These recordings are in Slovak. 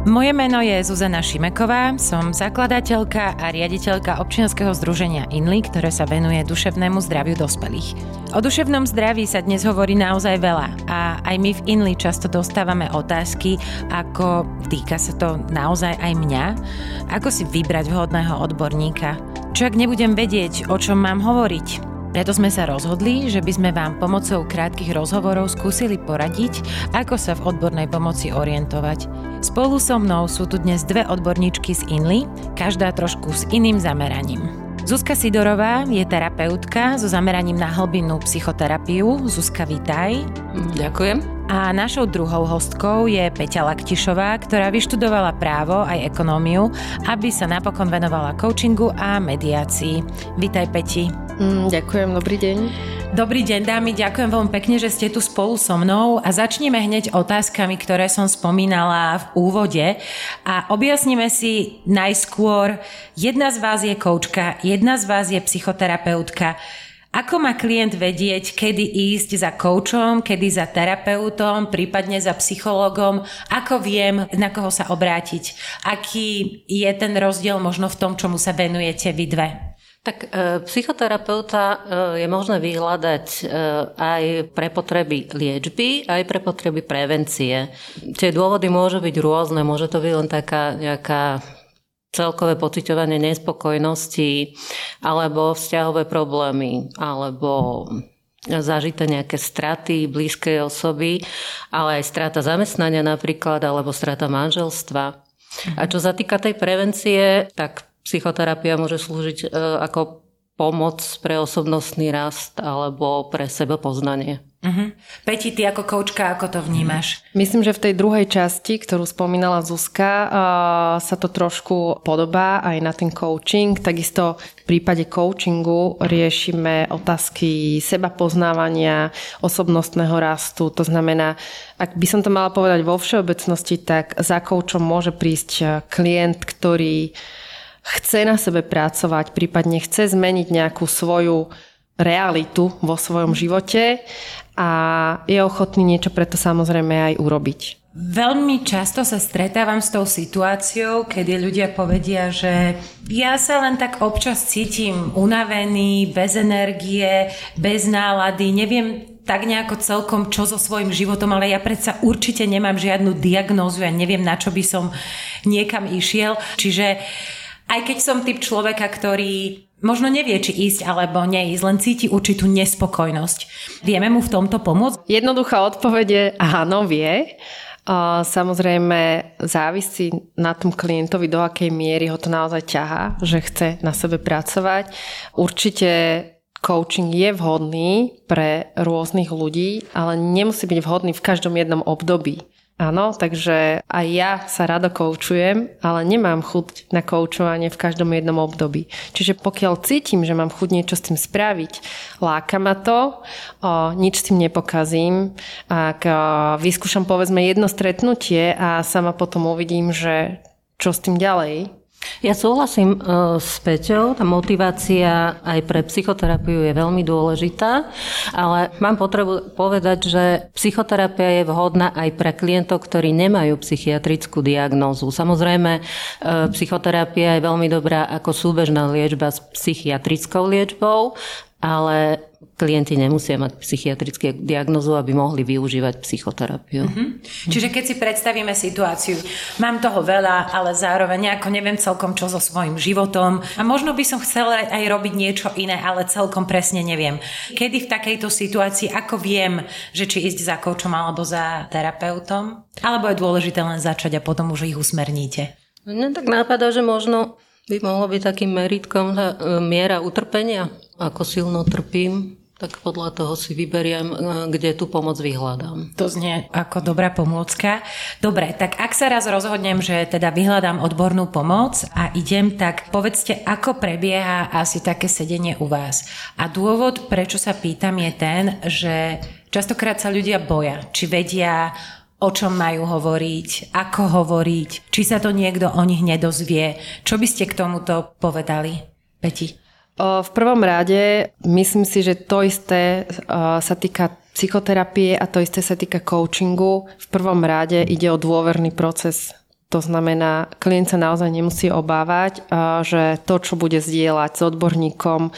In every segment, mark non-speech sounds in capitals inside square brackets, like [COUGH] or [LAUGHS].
Moje meno je Zuzana Šimeková, som zakladateľka a riaditeľka občianskeho združenia INLI, ktoré sa venuje duševnému zdraviu dospelých. O duševnom zdraví sa dnes hovorí naozaj veľa a aj my v INLI často dostávame otázky, ako týka sa to naozaj aj mňa, ako si vybrať vhodného odborníka. Čo ak nebudem vedieť, o čom mám hovoriť? Preto sme sa rozhodli, že by sme vám pomocou krátkých rozhovorov skúsili poradiť, ako sa v odbornej pomoci orientovať. Spolu so mnou sú tu dnes dve odborníčky z INLI, každá trošku s iným zameraním. Zuzka Sidorová je terapeutka so zameraním na hlbinnú psychoterapiu. Zuzka, vítaj. Ďakujem. A našou druhou hostkou je Peťa Laktišová, ktorá vyštudovala právo aj ekonómiu, aby sa napokon venovala coachingu a mediácii. Vítaj Peti. Mm, ďakujem, dobrý deň. Dobrý deň dámy, ďakujem veľmi pekne, že ste tu spolu so mnou a začneme hneď otázkami, ktoré som spomínala v úvode a objasníme si najskôr, jedna z vás je koučka, jedna z vás je psychoterapeutka. Ako má klient vedieť, kedy ísť za koučom, kedy za terapeutom, prípadne za psychologom? Ako viem, na koho sa obrátiť? Aký je ten rozdiel možno v tom, čomu sa venujete vy dve? Tak e, psychoterapeuta e, je možné vyhľadať e, aj pre potreby liečby, aj pre potreby prevencie. Tie dôvody môžu byť rôzne, môže to byť len taká nejaká celkové pociťovanie nespokojnosti, alebo vzťahové problémy, alebo zažité nejaké straty blízkej osoby, ale aj strata zamestnania napríklad, alebo strata manželstva. A čo sa týka tej prevencie, tak Psychoterapia môže slúžiť e, ako pomoc pre osobnostný rast alebo pre sebepoznanie. Uh-huh. Peti, ty ako koučka, ako to vnímaš? Myslím, že v tej druhej časti, ktorú spomínala Zuzka, uh, sa to trošku podobá aj na ten coaching. Takisto v prípade coachingu riešime otázky seba poznávania, osobnostného rastu. To znamená, ak by som to mala povedať vo všeobecnosti, tak za koučom môže prísť klient, ktorý chce na sebe pracovať, prípadne chce zmeniť nejakú svoju realitu vo svojom živote a je ochotný niečo preto samozrejme aj urobiť. Veľmi často sa stretávam s tou situáciou, kedy ľudia povedia, že ja sa len tak občas cítim unavený, bez energie, bez nálady, neviem tak nejako celkom čo so svojím životom, ale ja predsa určite nemám žiadnu diagnózu, ja neviem na čo by som niekam išiel. Čiže aj keď som typ človeka, ktorý možno nevie, či ísť alebo neísť, len cíti určitú nespokojnosť. Vieme mu v tomto pomôcť? Jednoduchá odpovede áno, vie. Samozrejme závisí na tom klientovi, do akej miery ho to naozaj ťahá, že chce na sebe pracovať. Určite coaching je vhodný pre rôznych ľudí, ale nemusí byť vhodný v každom jednom období. Áno, takže aj ja sa rado koučujem, ale nemám chuť na koučovanie v každom jednom období. Čiže pokiaľ cítim, že mám chuť niečo s tým spraviť, láka ma to, o, nič s tým nepokazím. Ak o, vyskúšam povedzme jedno stretnutie a sama potom uvidím, že čo s tým ďalej, ja súhlasím uh, s Peťou, tá motivácia aj pre psychoterapiu je veľmi dôležitá, ale mám potrebu povedať, že psychoterapia je vhodná aj pre klientov, ktorí nemajú psychiatrickú diagnózu. Samozrejme, uh, psychoterapia je veľmi dobrá ako súbežná liečba s psychiatrickou liečbou, ale klienti nemusia mať psychiatrické diagnozu, aby mohli využívať psychoterapiu. Mm-hmm. Čiže keď si predstavíme situáciu, mám toho veľa, ale zároveň nejako neviem celkom čo so svojím životom a možno by som chcela aj robiť niečo iné, ale celkom presne neviem. Kedy v takejto situácii, ako viem, že či ísť za koučom alebo za terapeutom? Alebo je dôležité len začať a potom už ich usmerníte? No tak nápada, že možno by mohlo byť takým meritkom e, miera utrpenia ako silno trpím, tak podľa toho si vyberiem, e, kde tú pomoc vyhľadám. To znie ako dobrá pomôcka. Dobre, tak ak sa raz rozhodnem, že teda vyhľadám odbornú pomoc a idem, tak povedzte, ako prebieha asi také sedenie u vás. A dôvod, prečo sa pýtam, je ten, že častokrát sa ľudia boja, či vedia, o čom majú hovoriť, ako hovoriť, či sa to niekto o nich nedozvie. Čo by ste k tomuto povedali, Peti? V prvom rade myslím si, že to isté sa týka psychoterapie a to isté sa týka coachingu. V prvom rade ide o dôverný proces To znamená, klient sa naozaj nemusí obávať, že to, čo bude zdieľať s odborníkom,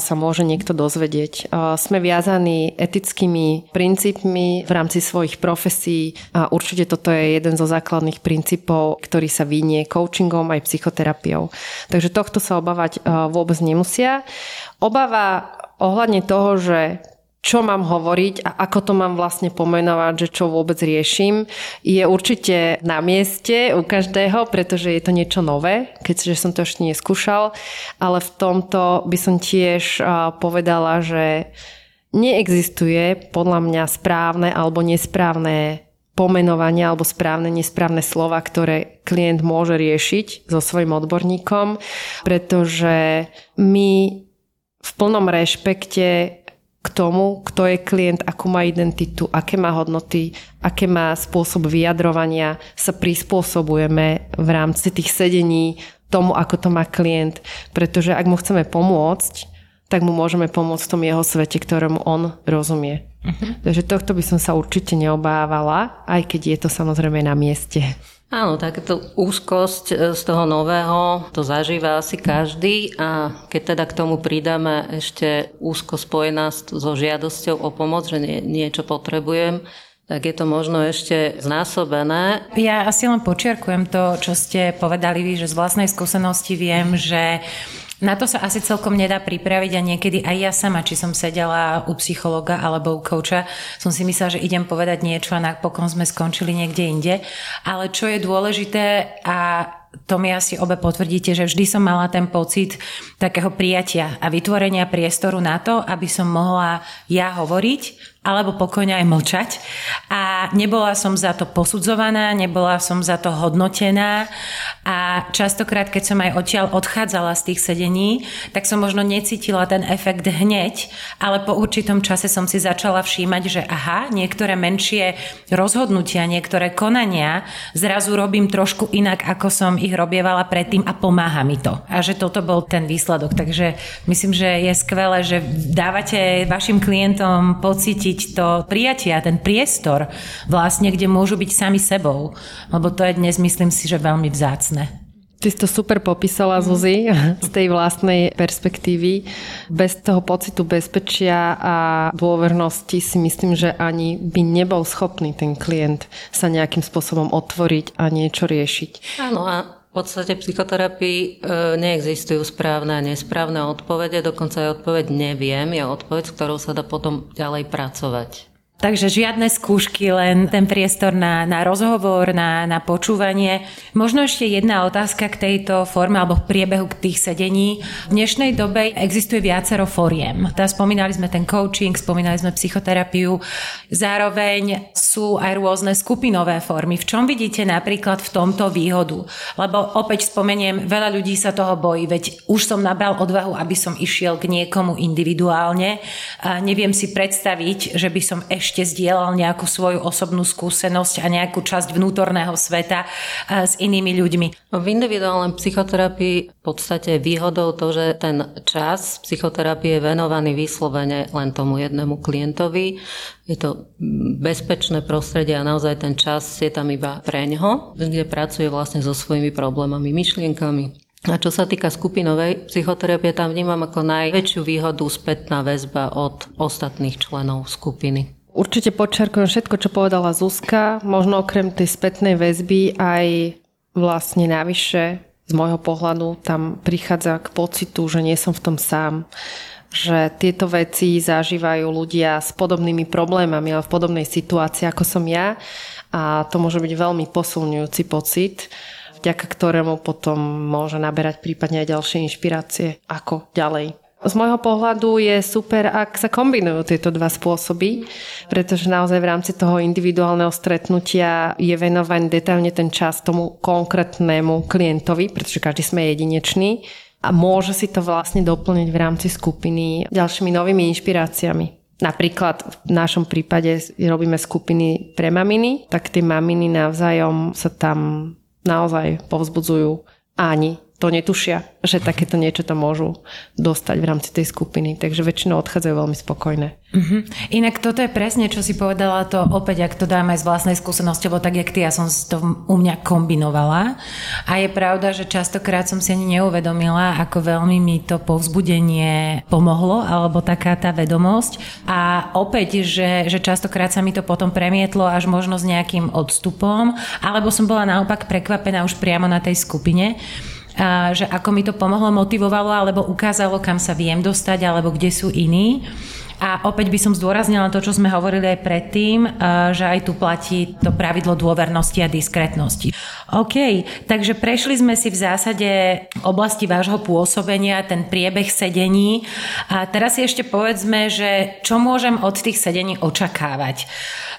sa môže niekto dozvedieť. Sme viazaní etickými princípmi v rámci svojich profesí a určite toto je jeden zo základných princípov, ktorý sa vynie coachingom aj psychoterapiou. Takže tohto sa obávať vôbec nemusia. Obava ohľadne toho, že čo mám hovoriť a ako to mám vlastne pomenovať, že čo vôbec riešim, je určite na mieste u každého, pretože je to niečo nové, keďže som to ešte neskúšal, ale v tomto by som tiež povedala, že neexistuje podľa mňa správne alebo nesprávne pomenovanie alebo správne, nesprávne slova, ktoré klient môže riešiť so svojim odborníkom, pretože my v plnom rešpekte k tomu, kto je klient, akú má identitu, aké má hodnoty, aké má spôsob vyjadrovania, sa prispôsobujeme v rámci tých sedení tomu, ako to má klient. Pretože ak mu chceme pomôcť, tak mu môžeme pomôcť v tom jeho svete, ktorému on rozumie. Uh-huh. Takže tohto by som sa určite neobávala, aj keď je to samozrejme na mieste. Áno, takéto úzkosť e, z toho nového to zažíva asi každý a keď teda k tomu pridáme ešte úzko spojená so žiadosťou o pomoc, že nie, niečo potrebujem, tak je to možno ešte znásobené. Ja asi len počiarkujem to, čo ste povedali vy, že z vlastnej skúsenosti viem, že na to sa asi celkom nedá pripraviť a niekedy aj ja sama, či som sedela u psychologa alebo u kouča, som si myslela, že idem povedať niečo a napokon sme skončili niekde inde. Ale čo je dôležité a to mi asi obe potvrdíte, že vždy som mala ten pocit takého prijatia a vytvorenia priestoru na to, aby som mohla ja hovoriť alebo pokojne aj mlčať. A nebola som za to posudzovaná, nebola som za to hodnotená a častokrát, keď som aj odtiaľ odchádzala z tých sedení, tak som možno necítila ten efekt hneď, ale po určitom čase som si začala všímať, že aha, niektoré menšie rozhodnutia, niektoré konania zrazu robím trošku inak, ako som ich robievala predtým a pomáha mi to. A že toto bol ten výsledok. Takže myslím, že je skvelé, že dávate vašim klientom pocítiť cítiť to prijatie a ten priestor vlastne, kde môžu byť sami sebou. Lebo to je dnes, myslím si, že veľmi vzácne. Ty si to super popísala, Zuzi, [LAUGHS] z tej vlastnej perspektívy. Bez toho pocitu bezpečia a dôvernosti si myslím, že ani by nebol schopný ten klient sa nejakým spôsobom otvoriť a niečo riešiť. Áno, a v podstate psychoterapii e, neexistujú správne a nesprávne odpovede, dokonca aj odpoveď neviem, je odpoveď, s ktorou sa dá potom ďalej pracovať. Takže žiadne skúšky, len ten priestor na, na rozhovor, na, na počúvanie. Možno ešte jedna otázka k tejto forme alebo v priebehu tých sedení. V dnešnej dobe existuje viacero foriem. Tá spomínali sme ten coaching, spomínali sme psychoterapiu. Zároveň sú aj rôzne skupinové formy. V čom vidíte napríklad v tomto výhodu? Lebo opäť spomeniem, veľa ľudí sa toho bojí, veď už som nabral odvahu, aby som išiel k niekomu individuálne. A neviem si predstaviť, že by som ešte ešte zdieľal nejakú svoju osobnú skúsenosť a nejakú časť vnútorného sveta s inými ľuďmi. V individuálnej psychoterapii v podstate výhodou to, že ten čas psychoterapie je venovaný vyslovene len tomu jednému klientovi. Je to bezpečné prostredie a naozaj ten čas je tam iba pre ňo, kde pracuje vlastne so svojimi problémami, myšlienkami. A čo sa týka skupinovej psychoterapie, tam vnímam ako najväčšiu výhodu spätná väzba od ostatných členov skupiny. Určite podčarkujem všetko, čo povedala Zuzka. Možno okrem tej spätnej väzby aj vlastne navyše z môjho pohľadu tam prichádza k pocitu, že nie som v tom sám že tieto veci zažívajú ľudia s podobnými problémami, ale v podobnej situácii ako som ja a to môže byť veľmi posilňujúci pocit, vďaka ktorému potom môže naberať prípadne aj ďalšie inšpirácie, ako ďalej z môjho pohľadu je super, ak sa kombinujú tieto dva spôsoby, pretože naozaj v rámci toho individuálneho stretnutia je venovaný detailne ten čas tomu konkrétnemu klientovi, pretože každý sme jedineční a môže si to vlastne doplniť v rámci skupiny ďalšími novými inšpiráciami. Napríklad v našom prípade robíme skupiny pre maminy, tak tie maminy navzájom sa tam naozaj povzbudzujú. Ani to netušia, že takéto niečo tam môžu dostať v rámci tej skupiny. Takže väčšinou odchádzajú veľmi spokojné. Uh-huh. Inak toto je presne, čo si povedala, to opäť, ak to dáme z vlastnej skúsenosti, lebo tak, jak ty, ja som to u mňa kombinovala. A je pravda, že častokrát som si ani neuvedomila, ako veľmi mi to povzbudenie pomohlo, alebo taká tá vedomosť. A opäť, že, že častokrát sa mi to potom premietlo až možno s nejakým odstupom, alebo som bola naopak prekvapená už priamo na tej skupine že ako mi to pomohlo, motivovalo alebo ukázalo, kam sa viem dostať alebo kde sú iní. A opäť by som zdôraznila to, čo sme hovorili aj predtým, že aj tu platí to pravidlo dôvernosti a diskrétnosti. OK, takže prešli sme si v zásade oblasti vášho pôsobenia, ten priebeh sedení. A teraz si ešte povedzme, že čo môžem od tých sedení očakávať.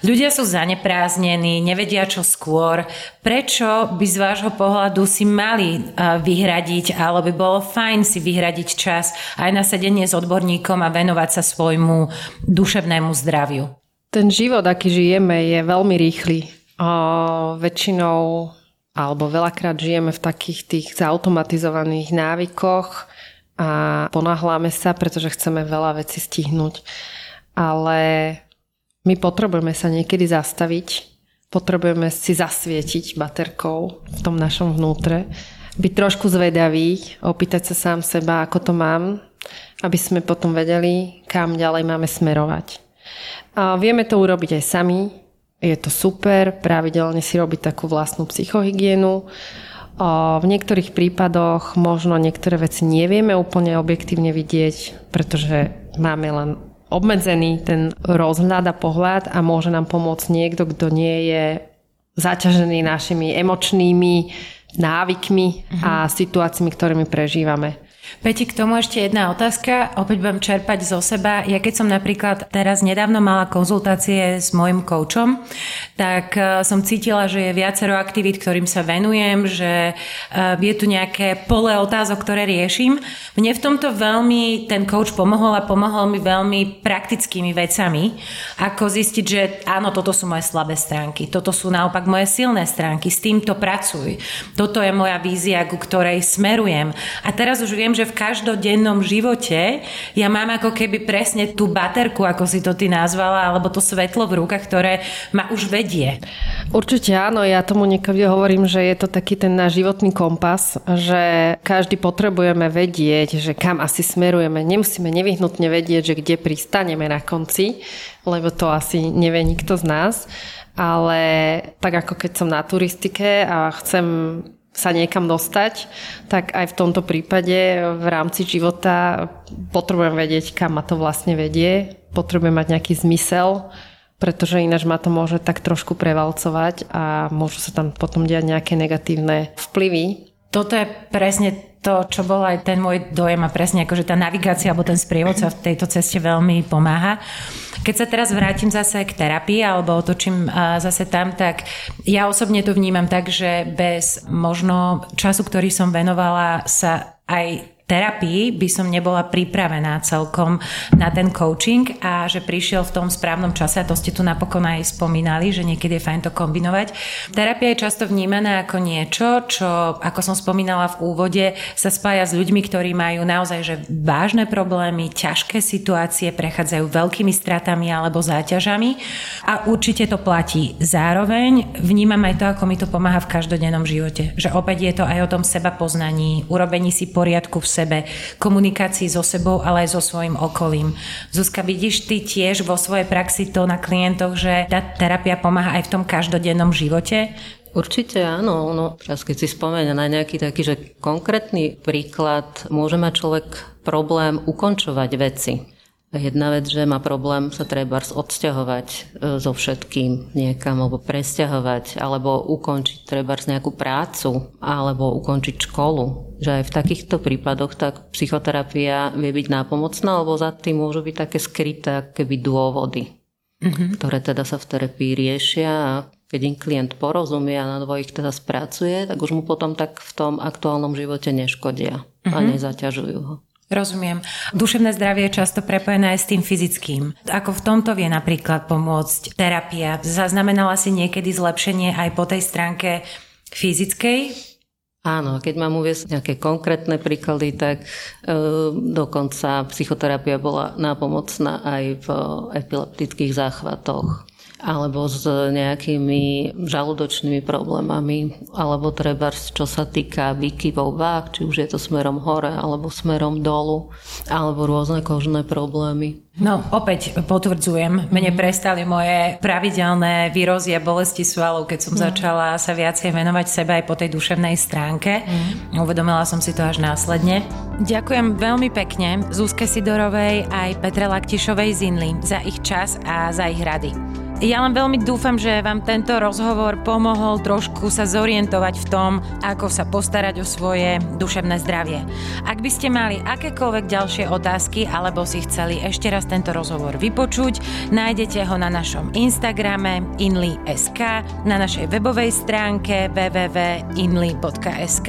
Ľudia sú zanepráznení, nevedia čo skôr. Prečo by z vášho pohľadu si mali vyhradiť, alebo by bolo fajn si vyhradiť čas aj na sedenie s odborníkom a venovať sa svojmu duševnému zdraviu? Ten život, aký žijeme, je veľmi rýchly. A väčšinou alebo veľakrát žijeme v takých tých zautomatizovaných návykoch a ponáhľame sa, pretože chceme veľa vecí stihnúť. Ale my potrebujeme sa niekedy zastaviť, potrebujeme si zasvietiť baterkou v tom našom vnútre, byť trošku zvedavý, opýtať sa sám seba, ako to mám, aby sme potom vedeli, kam ďalej máme smerovať. A vieme to urobiť aj sami, je to super, pravidelne si robiť takú vlastnú psychohygienu. V niektorých prípadoch možno niektoré veci nevieme úplne objektívne vidieť, pretože máme len obmedzený ten rozhľad a pohľad a môže nám pomôcť niekto, kto nie je zaťažený našimi emočnými návykmi uh-huh. a mhm. situáciami, ktorými prežívame. Peti, k tomu ešte jedna otázka. Opäť budem čerpať zo seba. Ja keď som napríklad teraz nedávno mala konzultácie s mojim koučom, tak e, som cítila, že je viacero aktivít, ktorým sa venujem, že e, je tu nejaké pole otázok, ktoré riešim. Mne v tomto veľmi ten coach pomohol a pomohol mi veľmi praktickými vecami, ako zistiť, že áno, toto sú moje slabé stránky, toto sú naopak moje silné stránky, s týmto pracuj. Toto je moja vízia, ku ktorej smerujem. A teraz už viem, že že v každodennom živote ja mám ako keby presne tú baterku, ako si to ty nazvala, alebo to svetlo v rukách, ktoré ma už vedie. Určite áno, ja tomu niekedy hovorím, že je to taký ten náš životný kompas, že každý potrebujeme vedieť, že kam asi smerujeme. Nemusíme nevyhnutne vedieť, že kde pristaneme na konci, lebo to asi nevie nikto z nás ale tak ako keď som na turistike a chcem sa niekam dostať, tak aj v tomto prípade v rámci života potrebujem vedieť, kam ma to vlastne vedie. Potrebujem mať nejaký zmysel, pretože ináč ma to môže tak trošku prevalcovať a môžu sa tam potom diať nejaké negatívne vplyvy. Toto je presne to, čo bol aj ten môj dojem a presne akože tá navigácia alebo ten sprievodca v tejto ceste veľmi pomáha. Keď sa teraz vrátim zase k terapii alebo otočím zase tam, tak ja osobne to vnímam tak, že bez možno času, ktorý som venovala sa aj terapii by som nebola pripravená celkom na ten coaching a že prišiel v tom správnom čase a to ste tu napokon aj spomínali, že niekedy je fajn to kombinovať. Terapia je často vnímaná ako niečo, čo, ako som spomínala v úvode, sa spája s ľuďmi, ktorí majú naozaj že vážne problémy, ťažké situácie, prechádzajú veľkými stratami alebo záťažami a určite to platí. Zároveň vnímam aj to, ako mi to pomáha v každodennom živote. Že opäť je to aj o tom seba poznaní, urobení si poriadku v sebe, komunikácii so sebou, ale aj so svojím okolím. Zuzka, vidíš ty tiež vo svojej praxi to na klientoch, že tá terapia pomáha aj v tom každodennom živote? Určite áno. No, teraz keď si spomeniem na nejaký taký, že konkrétny príklad, môže mať človek problém ukončovať veci. Jedna vec, že má problém sa treba odsťahovať e, so všetkým niekam, alebo presťahovať, alebo ukončiť treba nejakú prácu, alebo ukončiť školu. Že aj v takýchto prípadoch tak psychoterapia vie byť nápomocná, alebo za tým môžu byť také skryté keby dôvody, mm-hmm. ktoré teda sa v terapii riešia a keď im klient porozumie a na dvojich teda spracuje, tak už mu potom tak v tom aktuálnom živote neškodia mm-hmm. a mhm. nezaťažujú ho. Rozumiem. Duševné zdravie je často prepojené aj s tým fyzickým. Ako v tomto vie napríklad pomôcť terapia? Zaznamenala si niekedy zlepšenie aj po tej stránke fyzickej? Áno, keď mám uviesť nejaké konkrétne príklady, tak e, dokonca psychoterapia bola nápomocná aj v epileptických záchvatoch alebo s nejakými žalúdočnými problémami, alebo treba, čo sa týka výkyvov váh, či už je to smerom hore alebo smerom dolu, alebo rôzne kožné problémy. No, opäť potvrdzujem, mne mm. prestali moje pravidelné výrozie bolesti svalov, keď som mm. začala sa viacej venovať sebe aj po tej duševnej stránke. Mm. Uvedomila som si to až následne. Ďakujem veľmi pekne Zúske Sidorovej aj Petre Laktišovej z Inly za ich čas a za ich rady. Ja len veľmi dúfam, že vám tento rozhovor pomohol trošku sa zorientovať v tom, ako sa postarať o svoje duševné zdravie. Ak by ste mali akékoľvek ďalšie otázky alebo si chceli ešte raz tento rozhovor vypočuť, nájdete ho na našom Instagrame inly.sk, na našej webovej stránke www.inly.sk,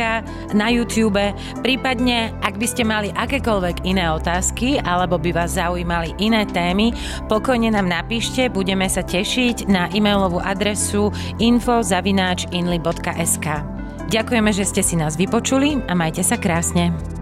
na YouTube, prípadne ak by ste mali akékoľvek iné otázky alebo by vás zaujímali iné témy, pokojne nám napíšte, budeme sa tešiť tešiť na e-mailovú adresu info.inly.sk. Ďakujeme, že ste si nás vypočuli a majte sa krásne.